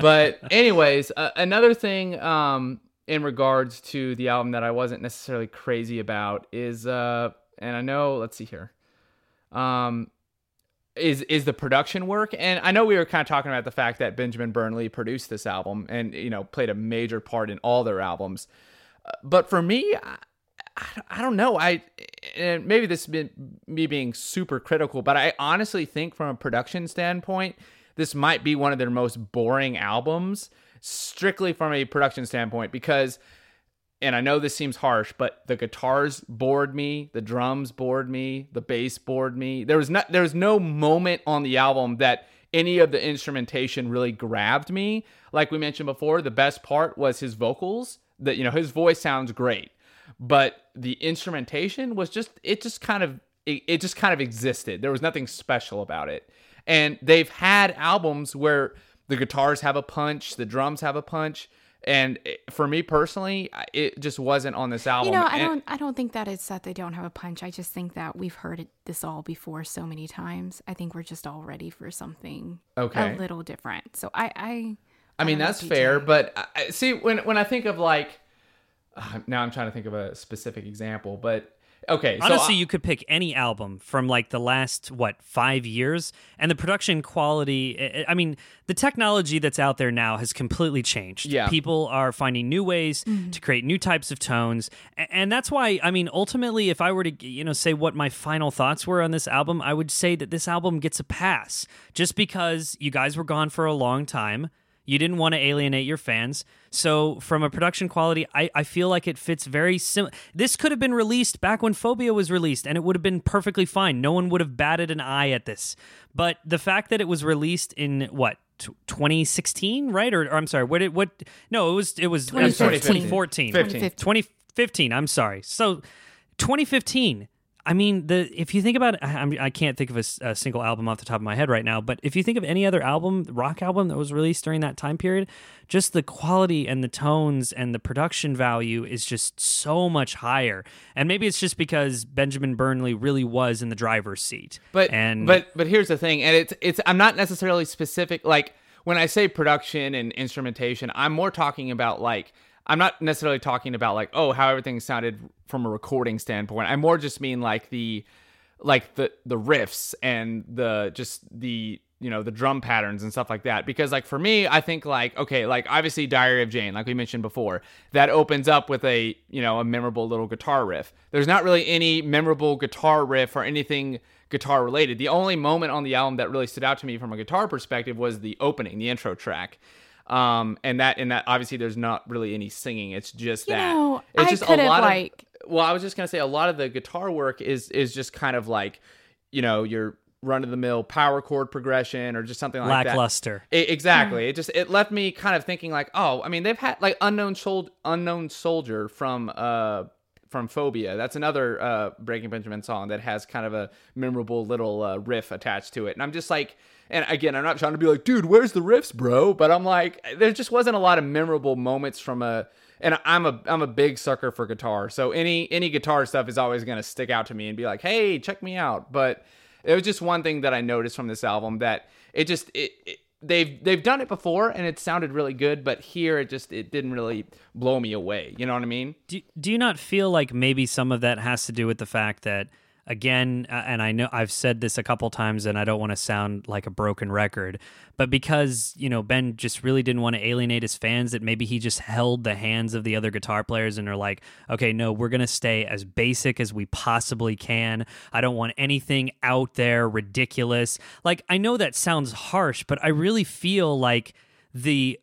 but anyways, uh, another thing um, in regards to the album that I wasn't necessarily crazy about is, uh, and I know, let's see here, um, is is the production work, and I know we were kind of talking about the fact that Benjamin Burnley produced this album and you know played a major part in all their albums, Uh, but for me. I, I don't- know. I and maybe this been me being super critical, but I honestly think from a production standpoint, this might be one of their most boring albums, strictly from a production standpoint, because and I know this seems harsh, but the guitars bored me, the drums bored me, the bass bored me. There was not there was no moment on the album that any of the instrumentation really grabbed me. Like we mentioned before, the best part was his vocals. That you know, his voice sounds great, but the instrumentation was just it just kind of it, it just kind of existed. There was nothing special about it. And they've had albums where the guitars have a punch, the drums have a punch, and for me personally, it just wasn't on this album. You know, I And- don't I don't think that it's that they don't have a punch. I just think that we've heard it, this all before so many times. I think we're just all ready for something Okay. a little different. So I I I mean, don't that's fair, but I, I- see, when when I think of like, now I'm trying to think of a specific example, but okay. So Honestly, I- you could pick any album from like the last what five years, and the production quality. I- I mean, the technology that's out there now has completely changed. Yeah. people are finding new ways mm-hmm. to create new types of tones, and that's why. I mean, ultimately, if I were to you know say what my final thoughts were on this album, I would say that this album gets a pass just because you guys were gone for a long time. You didn't want to alienate your fans. So, from a production quality, I, I feel like it fits very similar. This could have been released back when Phobia was released, and it would have been perfectly fine. No one would have batted an eye at this. But the fact that it was released in what? 2016 right or, or i'm sorry what it what no it was it was I'm sorry, 2015. 2014 15. 2015 i'm sorry so 2015 i mean the if you think about it I, I'm- can't think of a single album off the top of my head right now but if you think of any other album rock album that was released during that time period just the quality and the tones and the production value is just so much higher and maybe it's just because benjamin burnley really was in the driver's seat But and but but here's the thing, and it's it's I'm not necessarily specific. Like when I say production and instrumentation, I'm more talking about like I'm not necessarily talking about like oh how everything sounded from a recording standpoint. I more just mean like the like the the riffs and the just the you know the drum patterns and stuff like that. Because like for me i think like okay like obviously diary of jane like we mentioned before that opens up with a you know a memorable little guitar riff. There's not really any memorable guitar riff or anything guitar related. The only moment on the album that really stood out to me from a guitar perspective was the opening the intro track um and that and that obviously there's not really any singing. It's just You that. know, it's I just could a have, lot like- of well i was just gonna say a lot of the guitar work is is just kind of like you know your run of the mill power chord progression or just something like that. Lackluster. I- exactly. It just it left me kind of thinking like, oh, I mean, they've had like unknown sol- unknown soldier from uh from Phobia. That's another uh Breaking Benjamin song that has kind of a memorable little uh, riff attached to it. And I'm just like, and again, I'm not trying to be like, dude, where's the riffs, bro? But I'm like, there just wasn't a lot of memorable moments from a. And I'm a I'm a big sucker for guitar, so any any guitar stuff is always gonna stick out to me and be like, hey, check me out. But it was just one thing that I noticed from this album that it just it, it they've they've done it before and it sounded really good, but here it just it didn't really blow me away. You know what I mean? do, do you not feel like maybe some of that has to do with the fact that again uh, and i know i've said this a couple times and i don't want to sound like a broken record but because you know ben just really didn't want to alienate his fans that maybe he just held the hands of the other guitar players and are like okay no we're going to stay as basic as we possibly can. I don't want anything out there ridiculous. Like i know that sounds harsh but i really feel like the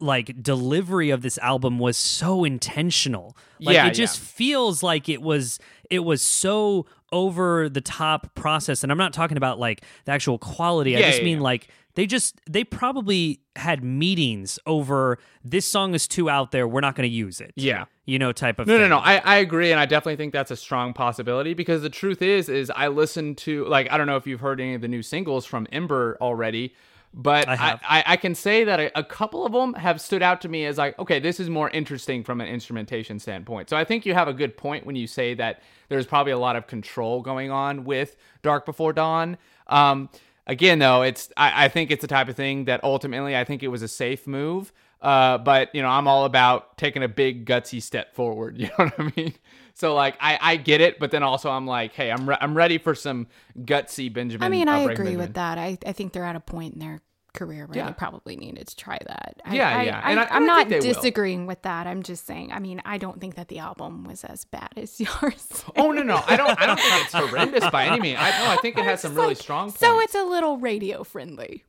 like delivery of this album was so intentional like Yeah, it just yeah. feels like it was it was so over the top process and i'm not talking about like the actual quality Yeah, i just mean like they just they probably had meetings over this song is too out there we're not going to use it Yeah. you know type of No, no, thing. no. I, I agree, and I definitely think that's a strong possibility because the truth is, is I listened to like I don't know if you've heard any of the new singles from Ember already, but I I. I, can say that a, a couple of them have stood out to me as like, okay, this is more interesting from an instrumentation standpoint. So I think you have a good point when you say that there's probably a lot of control going on with Dark Before Dawn. Um, again, though, it's I, I think it's the type of thing that ultimately I think it was a safe move. Uh, but you know, I'm all about taking a big gutsy step forward. You know what I mean? So like, I, I get it, but then also I'm like, hey, I'm re- I'm ready for some gutsy Benjamin. I mean, I agree Benjamin. with that. I, I think they're at a point in their career where Yeah. they probably needed to try that. I, Yeah, I, yeah. And I- I'm and not they will. disagreeing with that. I'm just saying. I mean, I don't think that the album was as bad as yours. Oh no, no, I don't I don't think it's horrendous by any means. I no, I think it has some It's really like- strong. Points. So it's a little radio friendly.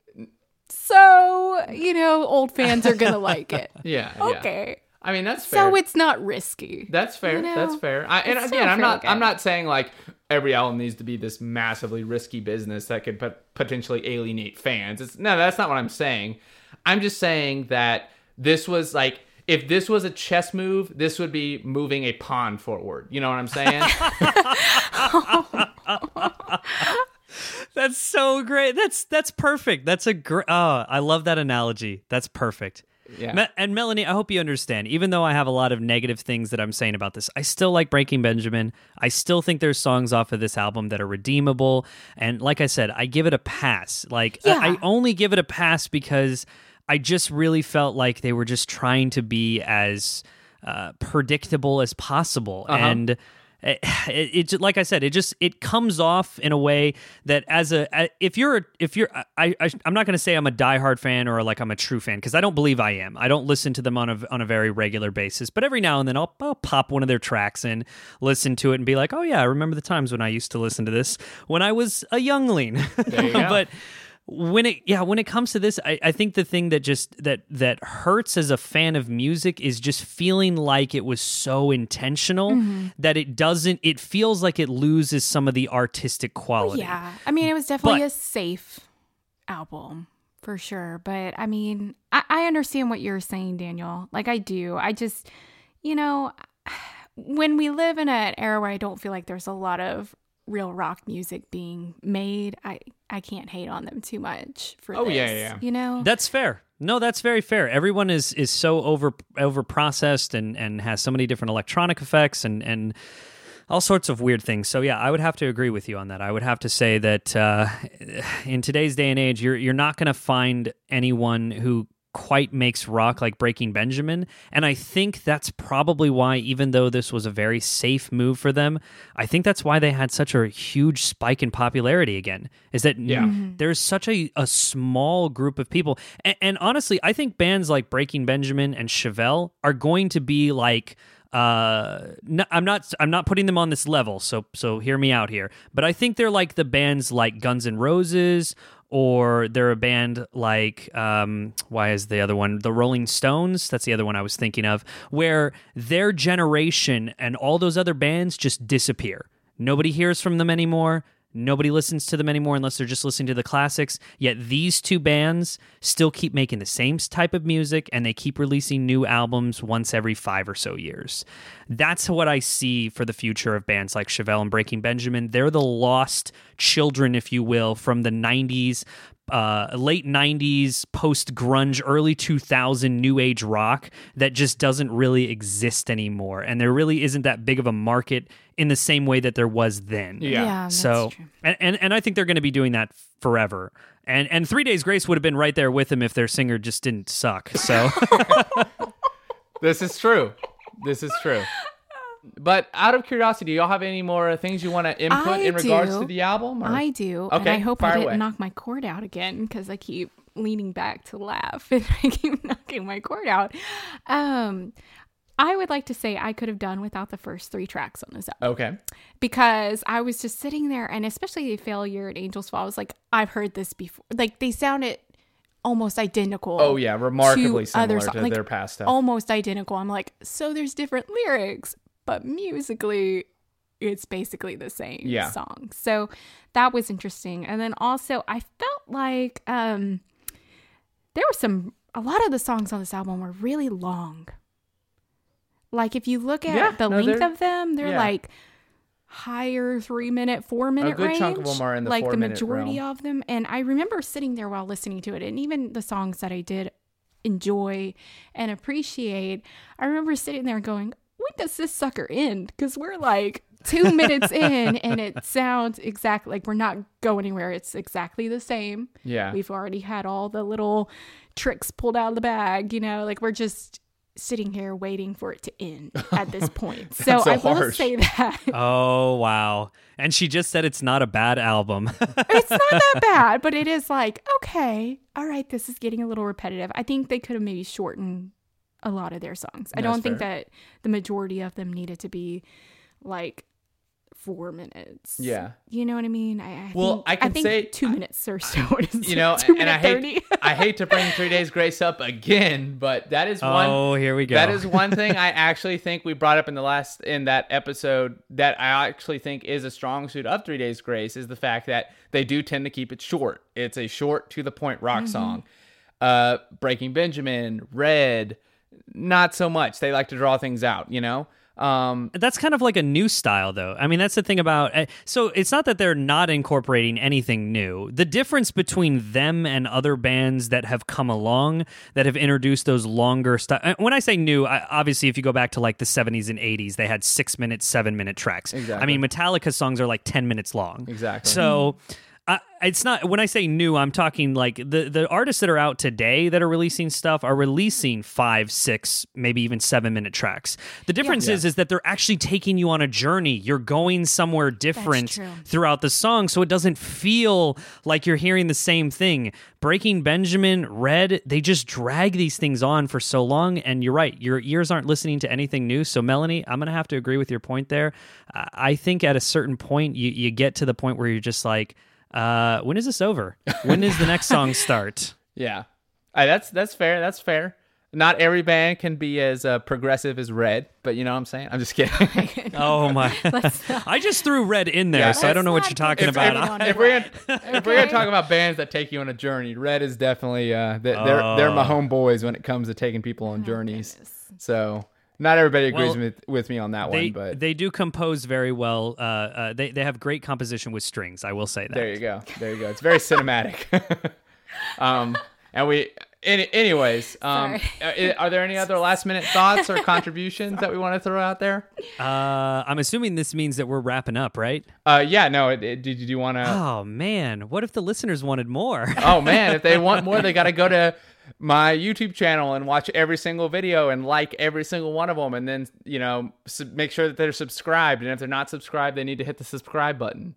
So you know, old fans are gonna like it. yeah, yeah. Okay. I mean that's fair. So it's not risky. That's fair. You know, That's fair. I, and it's again, I'm not. fairly I'm not saying like every album needs to be this massively risky business that could pot- potentially alienate fans. It's no, that's not what I'm saying. I'm just saying that this was like if this was a chess move, this would be moving a pawn forward. You know what I'm saying? That's so great. That's that's perfect. That's a great. Oh, I love that analogy. That's perfect. Yeah. Me- and Melanie, I hope you understand. Even though I have a lot of negative things that I'm saying about this, I still like Breaking Benjamin. I still think there's songs off of this album that are redeemable. And like I said, I give it a pass. Like I- I only give it a pass because I just really felt like they were just trying to be as uh, predictable as possible. Uh-huh. And Eh, it, it, it, like I said, it just it comes off in a way that as a if you're if you're I, I am not going to say I'm a diehard fan or like I'm a true fan because I don't believe I am. I don't listen to them on a on a very regular basis, but every now and then I'll, I'll pop one of their tracks and listen to it and be like, oh yeah, I remember the times when I used to listen to this when I was a youngling. but when it yeah when it comes to this I, I think the thing that just that that hurts as a fan of music is just feeling like it was so intentional mm-hmm. that it doesn't it feels like it loses some of the artistic quality. yeah. I mean it was definitely but, a safe album for sure. But i mean I, I understand what you're saying daniel. Like i do. I just you know when we live in an era where i don't feel like there's a lot of real rock music being made, I I can't hate on them too much for oh, this. yeah, yeah. You know? That's fair. No, that's very fair. Everyone is is so over over processed and and has so many different electronic effects and and all sorts of weird things. So yeah, I would have to agree with you on that. I would have to say that uh, in today's day and age, you're you're not going to find anyone who quite makes rock like Breaking Benjamin. And I think that's probably why, even though this was a very safe move for them, I think that's why they had such a huge spike in popularity again. Is that yeah. Mm-hmm. there's such a, a small group of people. And, and honestly, I think bands like Breaking Benjamin and Chevelle are going to be like uh no, i'm not i'm not putting them on this level so so hear me out here but i think they're like the bands like guns n' roses or they're a band like um, why is the other one? The rolling stones? That's the other one i was thinking of where their generation and all those other bands just disappear. Nobody hears from them anymore Nobody listens to them anymore unless they're just listening to the classics. Yet these two bands still keep making the same type of music and they keep releasing new albums once every five or so years. That's what I see for the future of bands like Chevelle and Breaking Benjamin. They're the lost children, if you will, from the 90s uh, late 90s post grunge early 2000 new age rock that just doesn't really exist anymore. And there really isn't that big of a market in the same way that there was then. Yeah, yeah so and, and and i think they're going to be doing that forever. And and three days grace would have been right there with them if their singer just didn't suck so. This is true. This is true but out of curiosity, do y'all have any more things you want to input I in regards to the album? Or? I do. Okay, and I hope I didn't away. knock my cord out again because I keep leaning back to laugh and I keep knocking my cord out. Um, I would like to say I could have done without the first three tracks on this album. Okay. Because I was just sitting there, and especially the Failure and Angels Fall, I was like, I've heard this before. Like they sounded almost identical. Oh yeah, remarkably similar other to like, their past stuff. Almost identical. I'm like, so there's different lyrics, but musically it's basically the same yeah. song. So that was interesting. And then also I felt like um there were some a lot of the songs on this album were really long. Like if you look at yeah, the no, length of them, they're yeah. like higher three minute, four minute a good range. Chunk of them are in the like the majority realm. of them. And I remember sitting there while listening to it, and even the songs that I did enjoy and appreciate, I remember sitting there going, when does this sucker end? Because we're like two minutes in and it sounds exactly like we're not going anywhere. It's exactly the same. Yeah. We've already had all the little tricks pulled out of the bag, you know, like we're just sitting here waiting for it to end at this point. so, so, I harsh. will say that. Oh, wow. And she just said it's not a bad album. it's not that bad, but it is like, okay, all right, this is getting a little repetitive. I think they could have maybe shortened a lot of their songs. I don't think that the majority of them needed to be like four minutes. Yeah. You know what I mean? I, I well, think, I can I say two minutes or so. you know, and I hate I hate to bring Three Days Grace up again, but that is one. Oh, here we go. That is one thing I actually think we brought up in the last in that episode that I actually think is a strong suit of Three Days Grace is the fact that they do tend to keep it short. It's a short to the point rock mm-hmm. song. Uh, Breaking Benjamin, Red not so much. They like to draw things out, you know? Um, that's kind of like a new style, though. I mean, that's the thing about. Uh, so it's not that they're not incorporating anything new. The difference between them and other bands that have come along that have introduced those longer style. Uh, when I say new, I, obviously, if you go back to like the '70s and '80s, they had six minute, seven minute tracks. Exactly. I mean, Metallica songs are like ten minutes long. Exactly. So. I, it's not when I say new, I'm talking like the the artists that are out today that are releasing stuff are releasing five, six, maybe even seven minute tracks. The difference Yeah. is is that they're actually taking you on a journey. You're going somewhere different throughout the song, so it doesn't feel like you're hearing the same thing. Breaking Benjamin, Red, they just drag these things on for so long, and you're right, your ears aren't listening to anything new. So Melanie, I'm gonna have to agree with your point there. I I think at a certain point, you you get to the point where you're just like uh, when is this over? When does the next song start? Yeah, Uh, that's that's fair. That's fair. Not every band can be as uh, progressive as Red, but you know what I'm saying. I'm just kidding. Oh my! I just threw red in there, Yeah. so I don't know what you're talking get about. started on if we're gonna, if we're gonna talk about bands that take you on a journey, Red is definitely uh, they- they're they're my Oh. homeboys when it comes to taking people on journeys. goodness. So not everybody agrees Well, with with me on that They one, but they do compose very well. Uh, uh, they they have great composition with strings. I will say that. there you go, there you go. It's very cinematic. um, and we. Any, anyways, um, are, are there any other last minute thoughts or contributions that we want to throw out there? Uh, I'm assuming this means that we're wrapping up, right? Uh, yeah, no. It, it, did you want to? Oh man, what if the listeners wanted more? oh man, if they want more, they got to go to my YouTube channel and watch every single video and like every single one of them, and then you know sub- make sure that they're subscribed. And if they're not subscribed, they need to hit the subscribe button.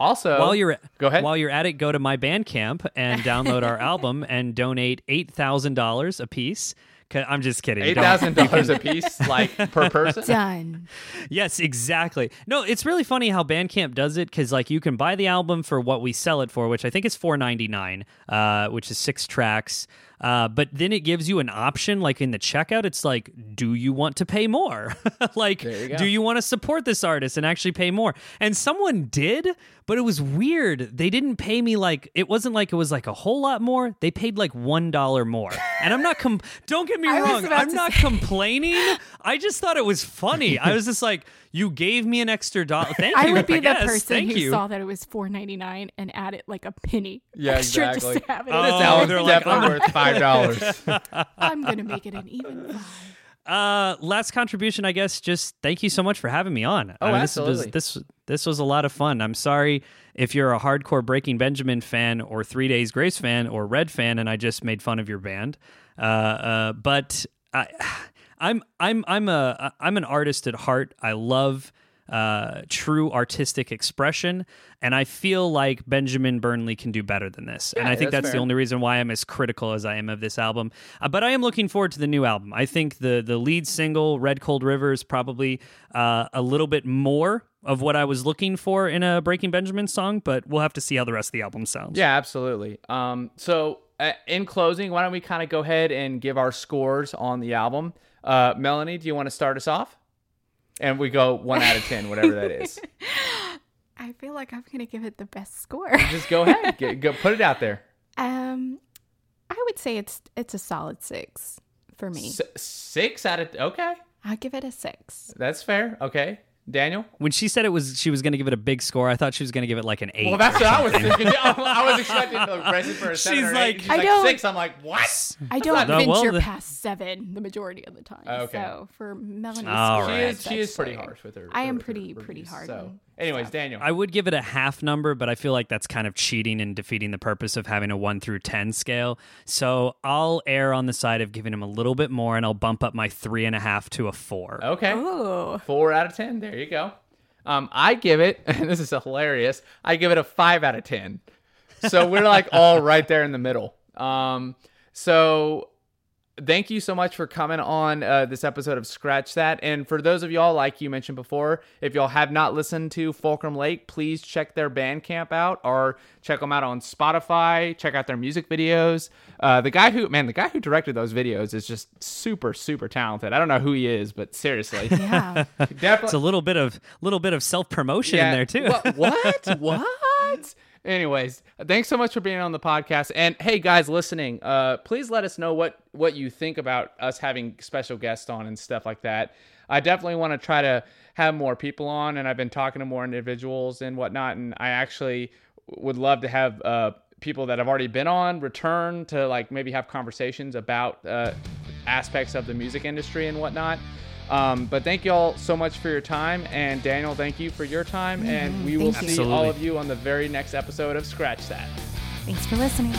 Also, while you're go ahead. While you're at it, go to my Bandcamp and download our album and donate eight thousand dollars a piece. I'm just kidding. Eight thousand dollars a piece, like per person. Done. Yes, exactly. No, it's really funny how Bandcamp does it because like you can buy the album for what we sell it for, which I think is four ninety nine, uh, which is six tracks. Uh, but then it gives you an option, like in the checkout, it's like, do you want to pay more? like, you do you want to support this artist and actually pay more? And someone did, but it was weird. They didn't pay me like it wasn't like it was like a whole lot more. They paid like one dollar more. And I'm not com- don't get me wrong. I'm not say. complaining. I just thought it was funny. I was just like, you gave me an extra dollar. Thank you. I would be the guess. person Thank who you. saw that it was four ninety nine and added like a penny Yeah, extra exactly. just to have it. Oh, This they're like, definitely worth five dollars. I'm gonna make it an even five. Uh, last contribution, I guess. Just thank you so much for having me on. Oh, I mean, this was absolutely. this this was a lot of fun. I'm sorry if you're a hardcore Breaking Benjamin fan or Three Days Grace fan or Red fan, and I just made fun of your band. Uh, uh, but I, I'm I'm I'm a I'm an artist at heart. I love uh, true artistic expression, and I feel like Benjamin Burnley can do better than this. and I think that's that's, the only reason why I'm as critical as I am of this album. Uh, but I am looking forward to the new album. I think the the lead single, "Red Cold River," is probably uh, a little bit more of what I was looking for in a Breaking Benjamin song. But we'll have to see how the rest of the album sounds. Yeah, absolutely. Um, so uh, in closing, why don't we kind of go ahead and give our scores on the album? Uh, Melanie, do you want to start us off? And we go one out of ten, whatever that is. I feel like I'm gonna give it the best score. Just go ahead, Get, go put it out there. Um, I would say it's it's a solid six for me. S- six out of okay, I'll give it a six. that's fair. Okay, Daniel. When she said it was, she was going to give it a big score. I thought she was going to give it like an eight. Well, that's what I was thinking. I was expecting the rest for a seven She's or like- eight. She's I like don't- six. I'm like, what? I don't No, venture well, the- past seven the majority of the time. Oh, okay. So for Melanie, All score, She right. is. She is pretty harsh with her. I am her- pretty her pretty reviews. hard. So, and anyways, stuff. Daniel. I would give it a half number, but I feel like that's kind of cheating and defeating the purpose of having a one through 10 scale. So I'll err on the side of giving him a little bit more and I'll bump up my three and a half to a four. okay. four out of ten. There you go. Um, I give it. And this is hilarious. I give it a five out of ten. So we're like all right there in the middle. Um, so thank you so much for coming on uh, this episode of Scratch That. And for those of y'all, like you mentioned before, if y'all have not listened to Fulcrum Lake, please check their Bandcamp out or check them out on Spotify. Check out their music videos. Uh, the guy who, man, the guy who directed those videos is just super, super talented. I don't know who he is, but seriously, yeah. definitely. It's a little bit of little bit of self promotion in there too. What? What? what? Anyways, thanks so much for being on the podcast. And hey, guys listening, uh, please let us know what what you think about us having special guests on and stuff like that. I definitely want to try to have more people on, and I've been talking to more individuals and whatnot. And I actually would love to have uh, people that have already been on return to like maybe have conversations about uh, aspects of the music industry and whatnot. Um, but thank you all so much for your time. And Daniel, thank you for your time. And we will Thank see you. all of you on the very next episode of Scratch That. Thanks for listening.